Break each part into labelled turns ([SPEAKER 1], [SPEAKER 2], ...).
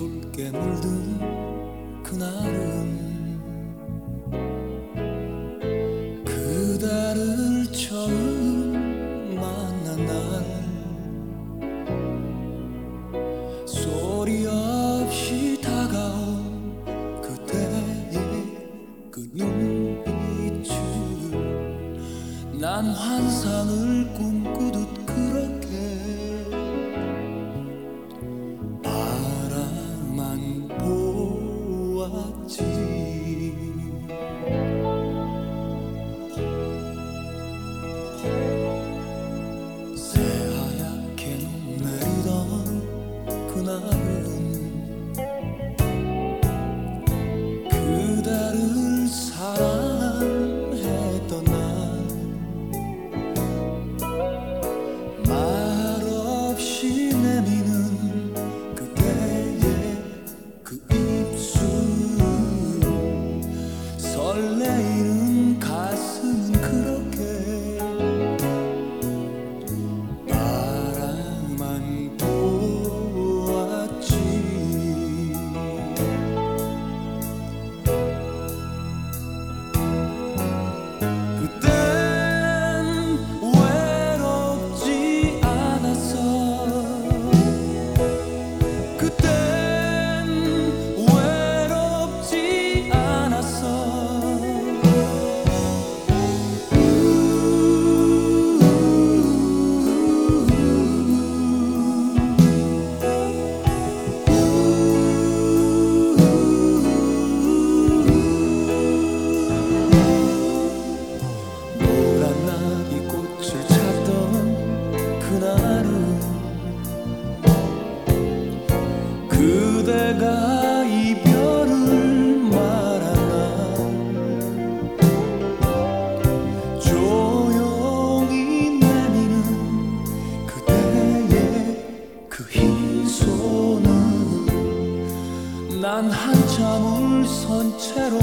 [SPEAKER 1] 붉게 물든 그날은 참을 선 채로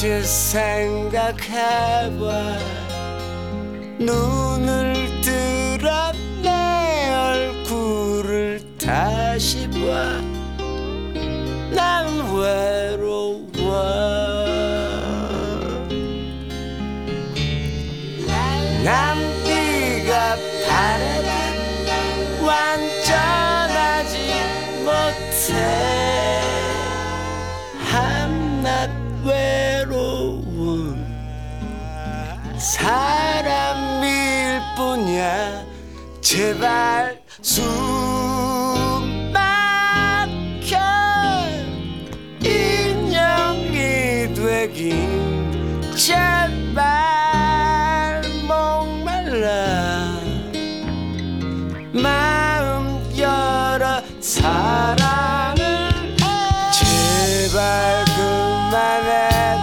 [SPEAKER 2] Just sang 마음
[SPEAKER 3] 열어 사랑을 제발 그만해둬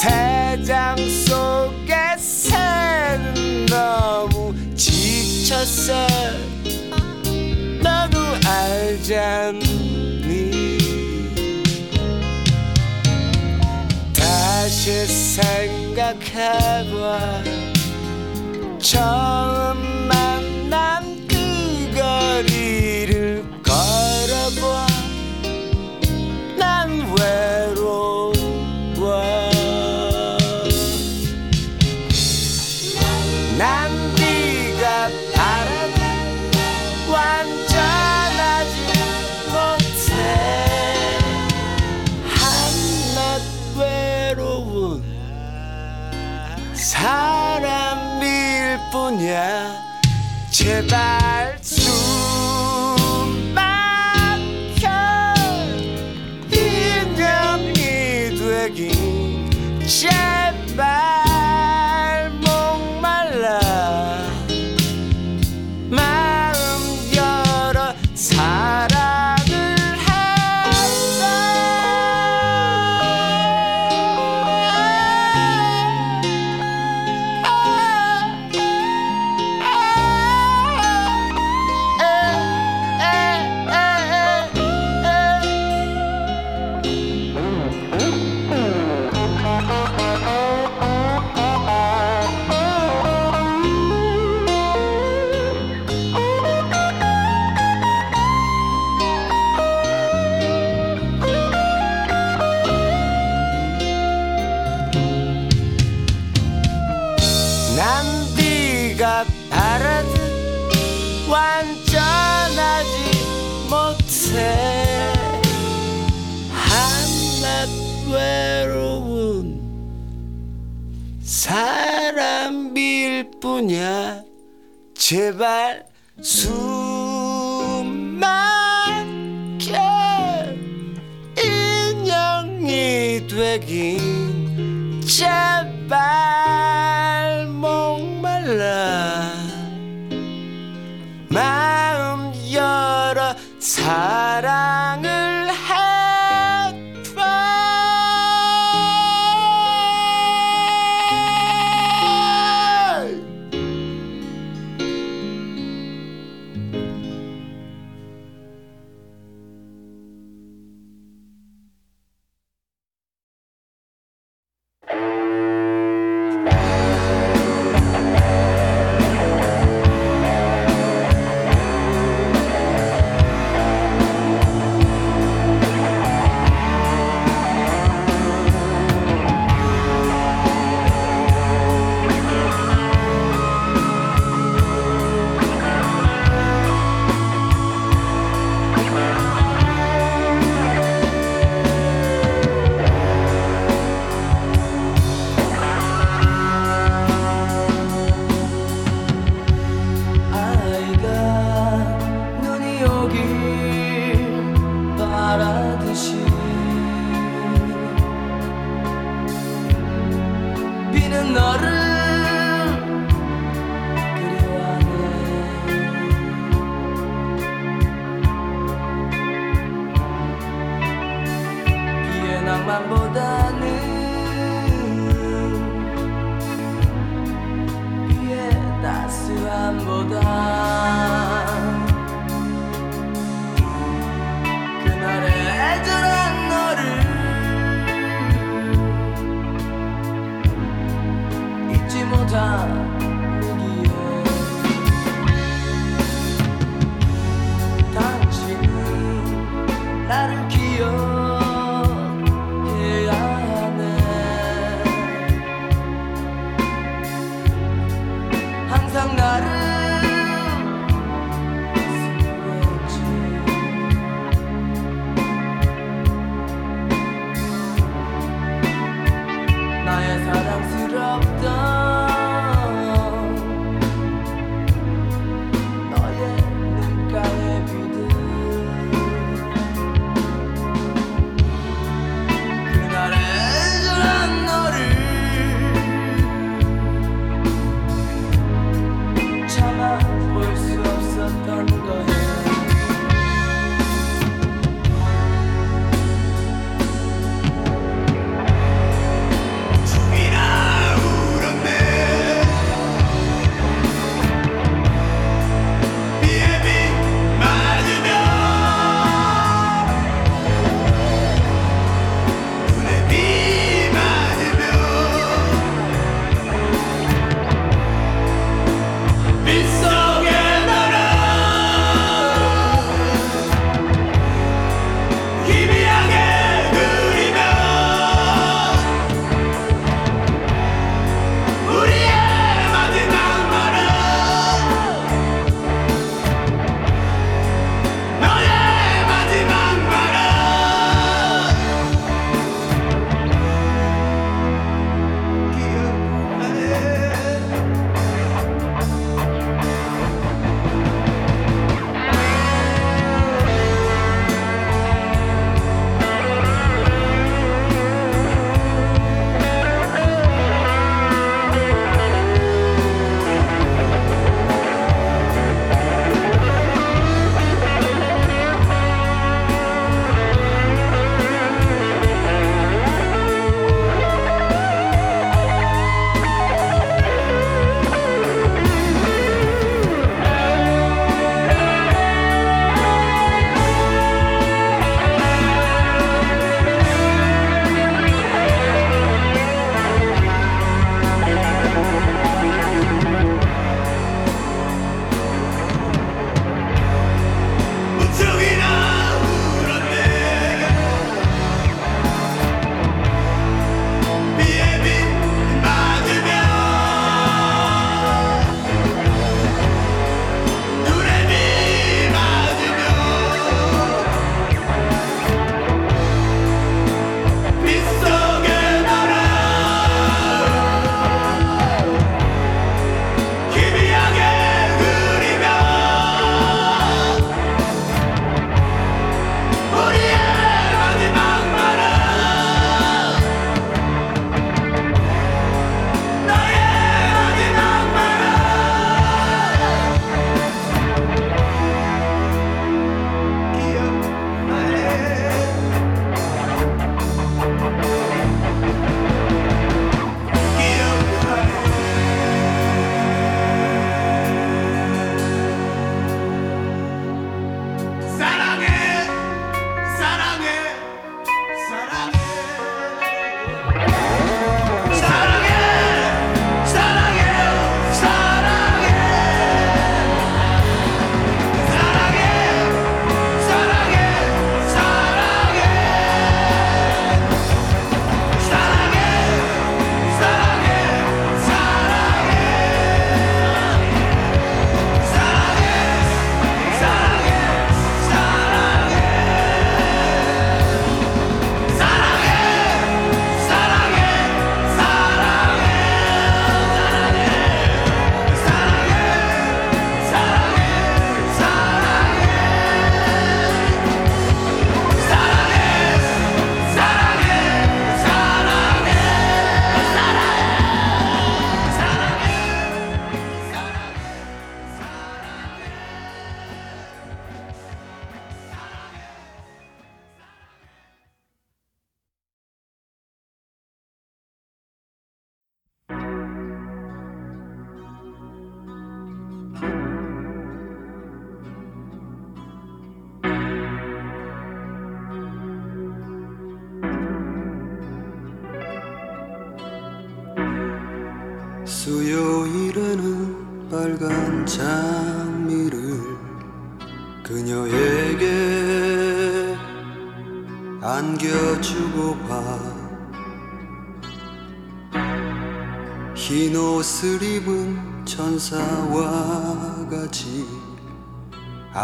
[SPEAKER 3] 세장 뭐. 속에 새는 너무 지쳤어. 너도 알잖니? 다시 생각해봐. 처음
[SPEAKER 2] 제발 없냐 제발 숨 막혀 인형이 되긴 제발 목말라. 마음 열어
[SPEAKER 3] 살아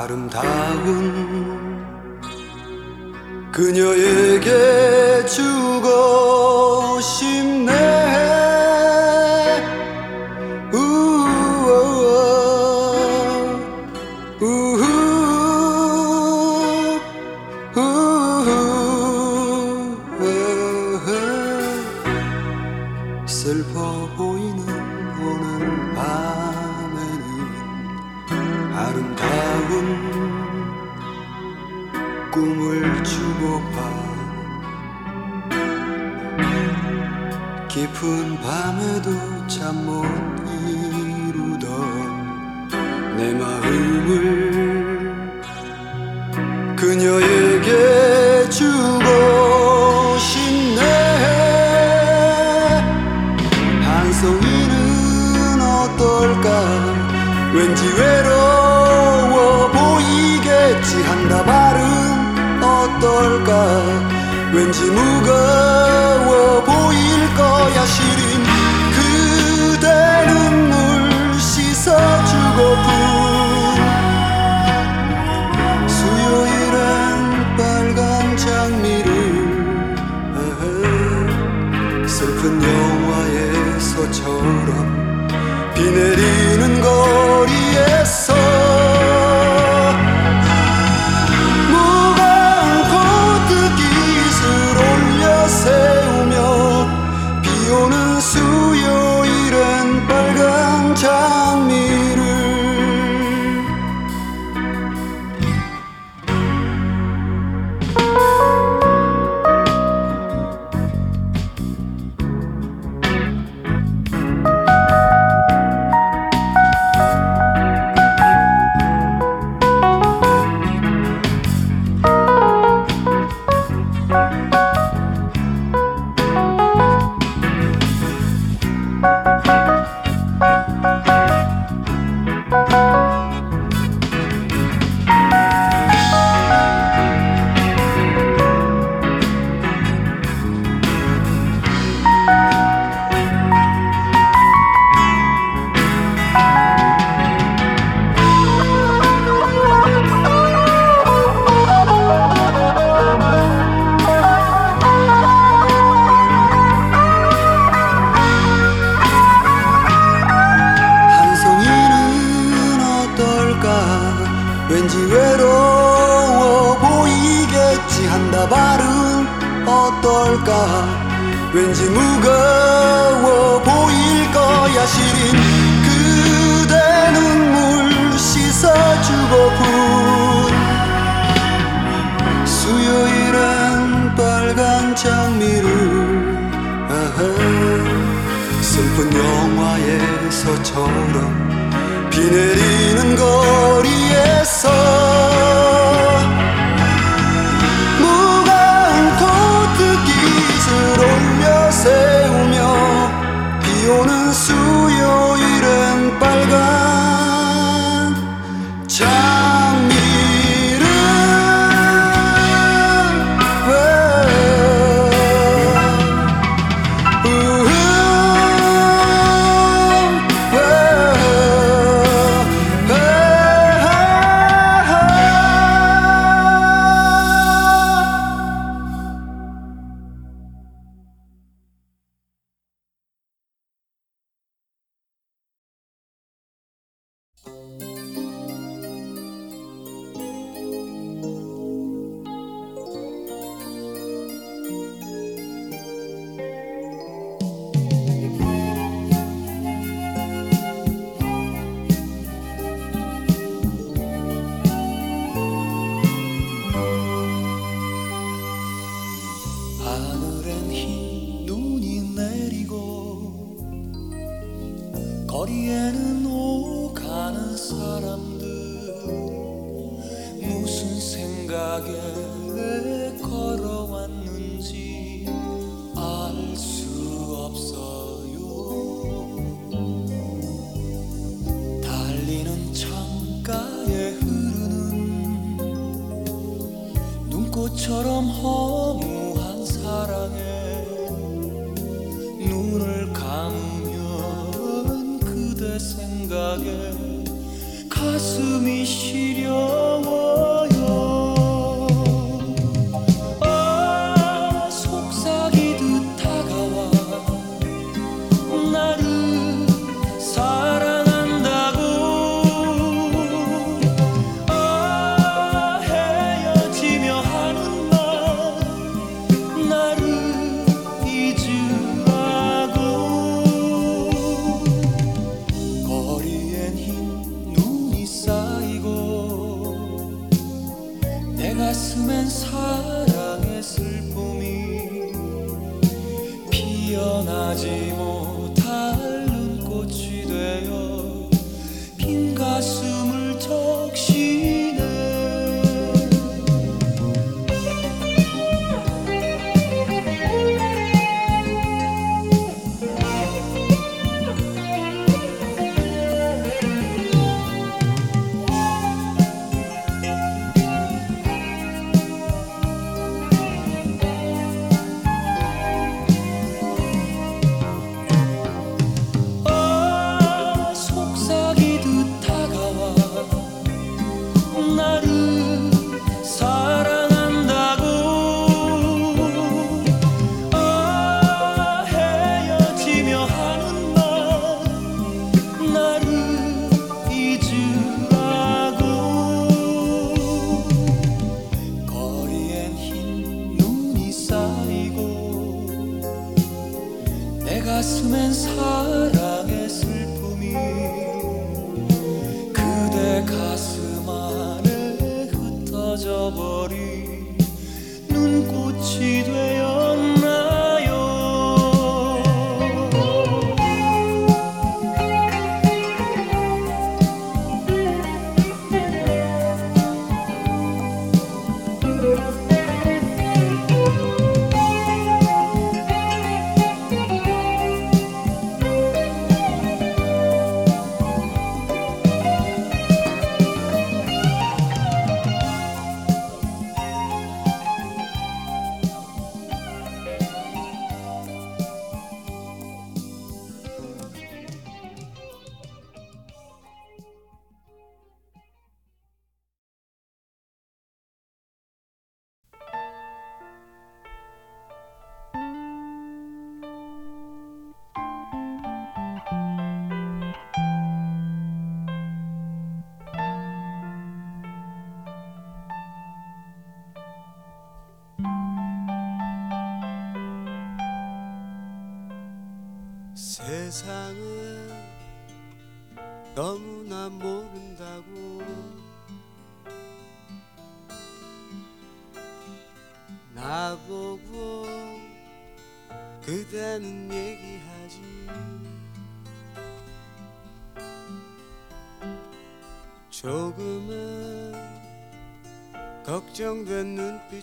[SPEAKER 4] 아름다운 그녀에게 주 못 이루던 내 마음을
[SPEAKER 1] 그녀의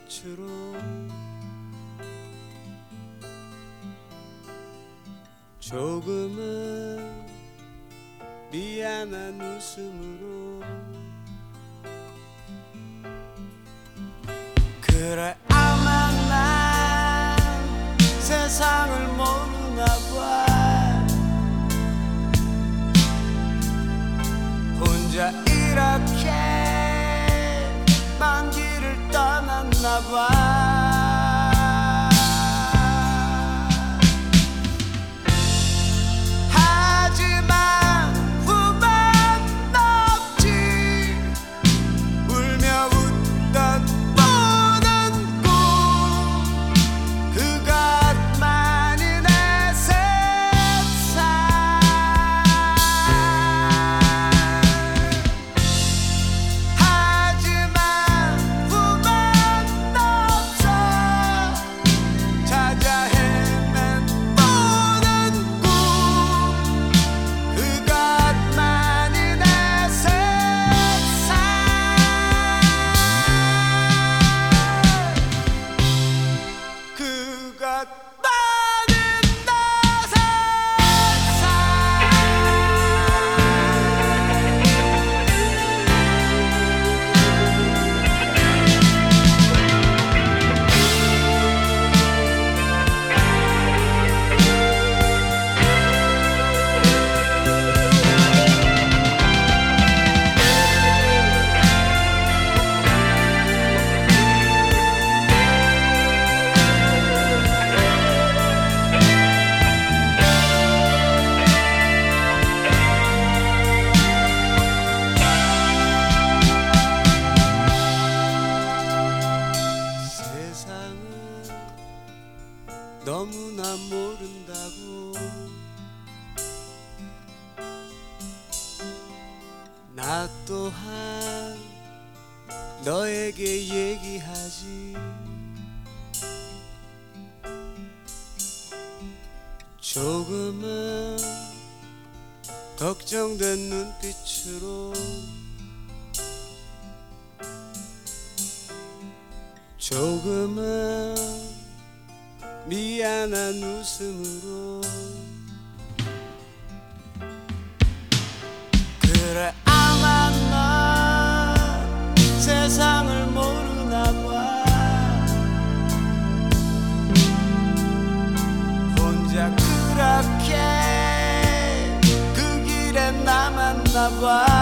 [SPEAKER 3] 빛으로. 조금은 미안한 웃음으로. 그래 아마 난 세상을 모르나 봐. 혼자 bye. 그래 아마 나 세상을 모르나 봐. 혼자 그렇게 그 길에 남았나 봐.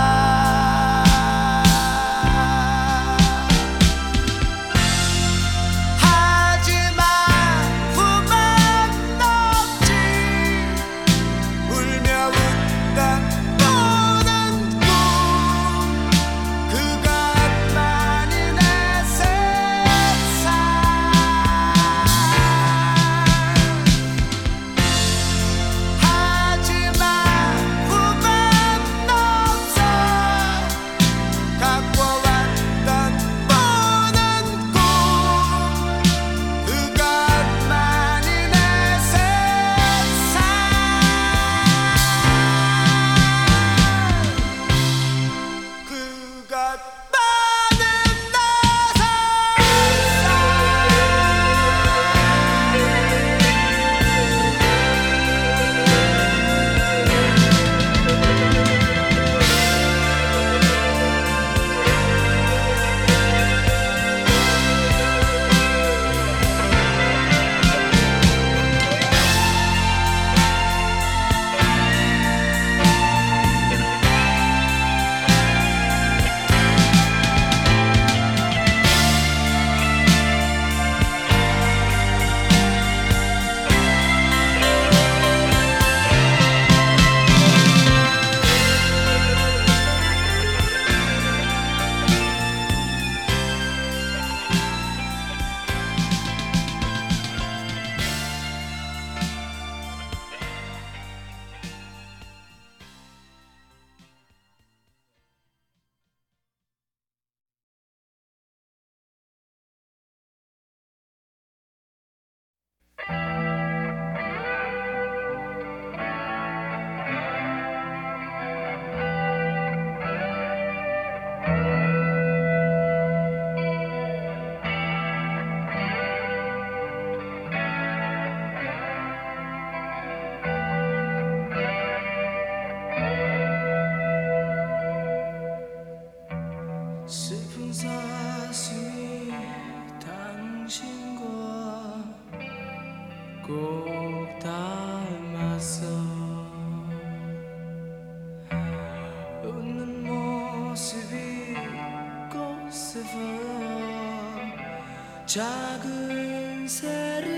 [SPEAKER 3] 작은 새를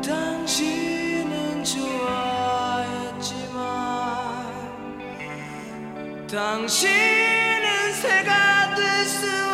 [SPEAKER 3] 당신은 좋아했지만 당신은 새가 될 수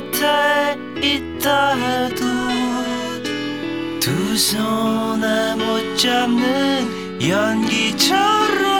[SPEAKER 2] 곁에 있다 해도 두 손에 못 잡는 연기처럼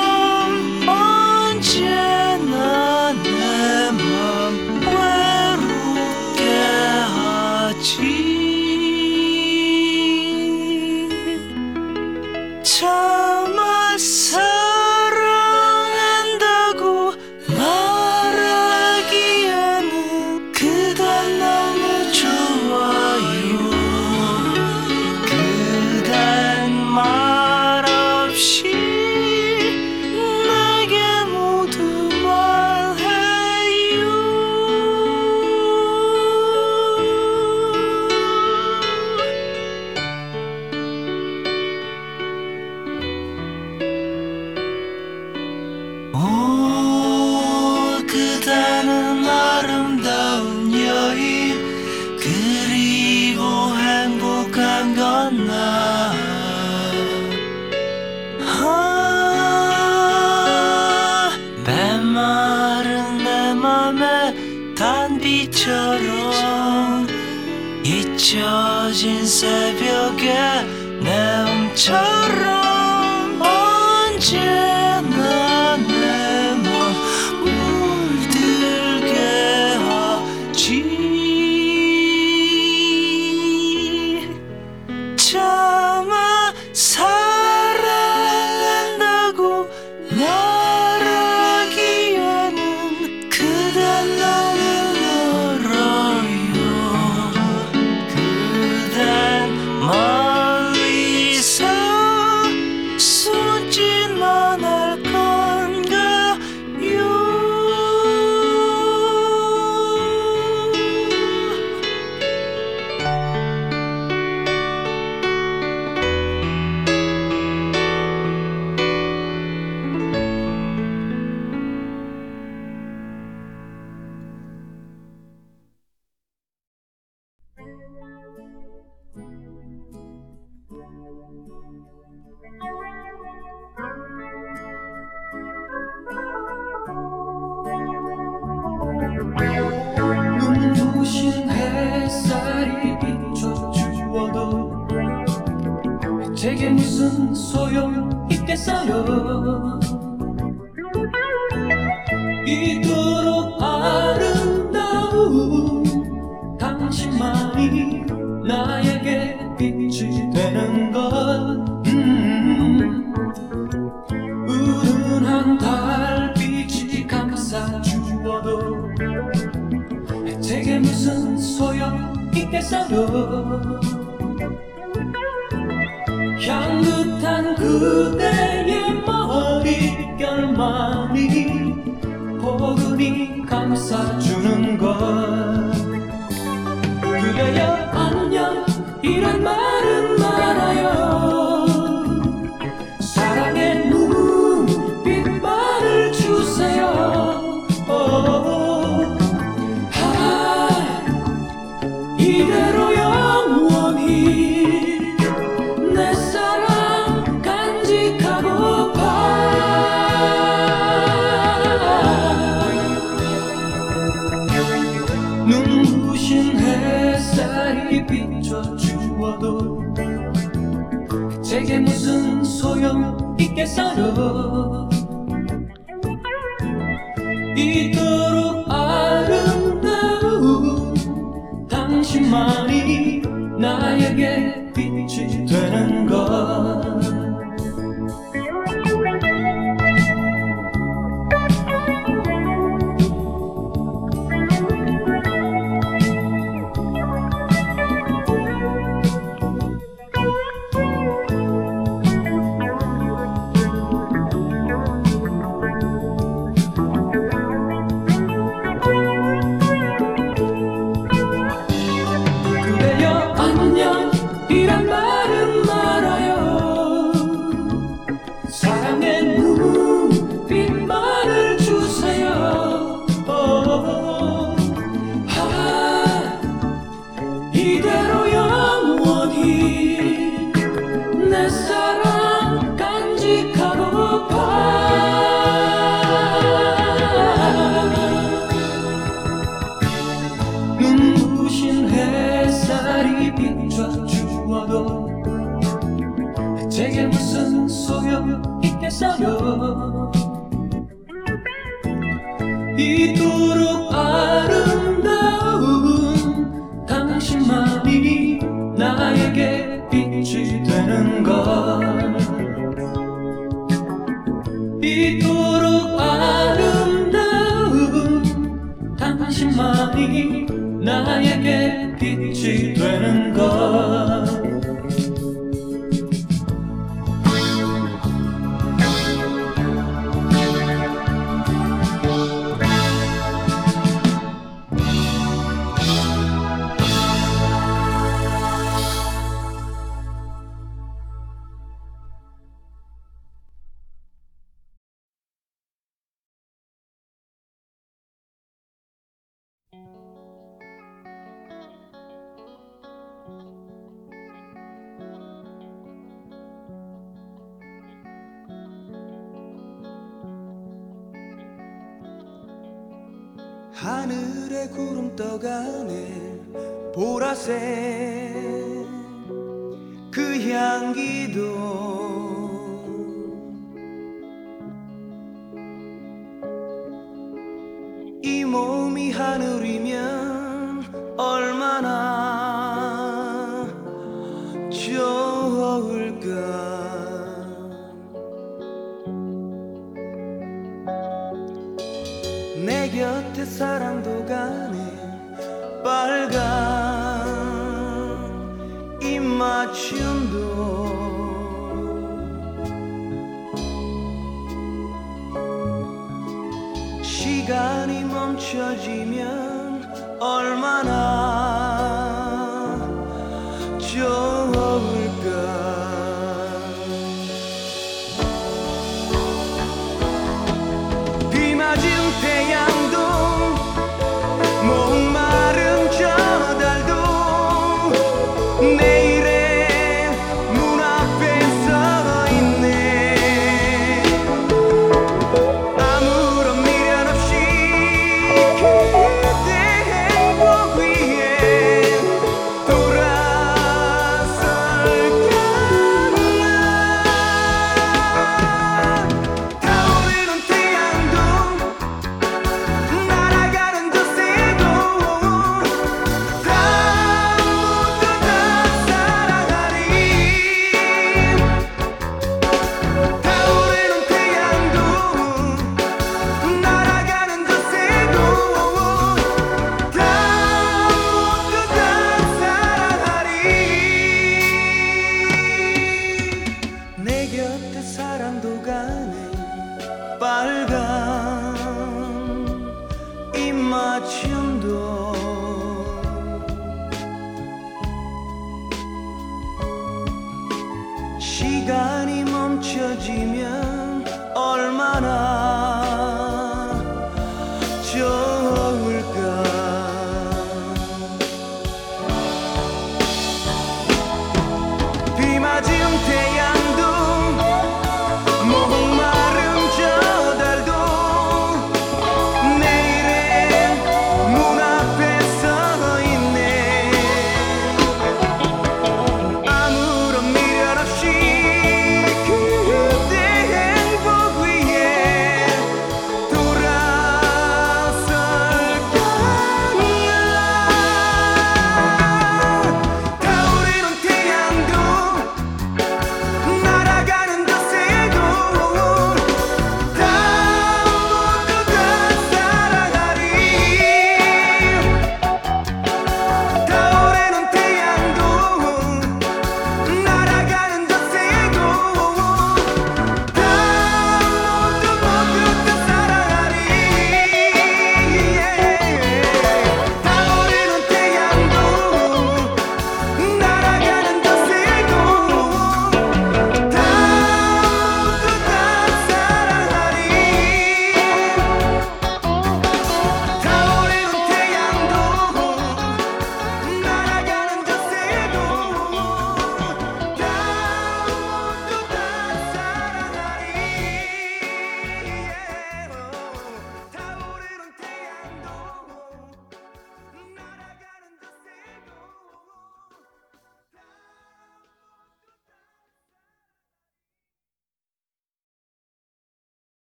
[SPEAKER 1] 눈부신 햇살이 비춰주어도 제게 무슨 소용 있겠어요? 그래야 안녕. 이런 말 있어요. 이토록 아름다운 당신만이 나에게 빛이 되는 것
[SPEAKER 3] 이토록 아름다운 당신만이 나에게 빛이 되는 것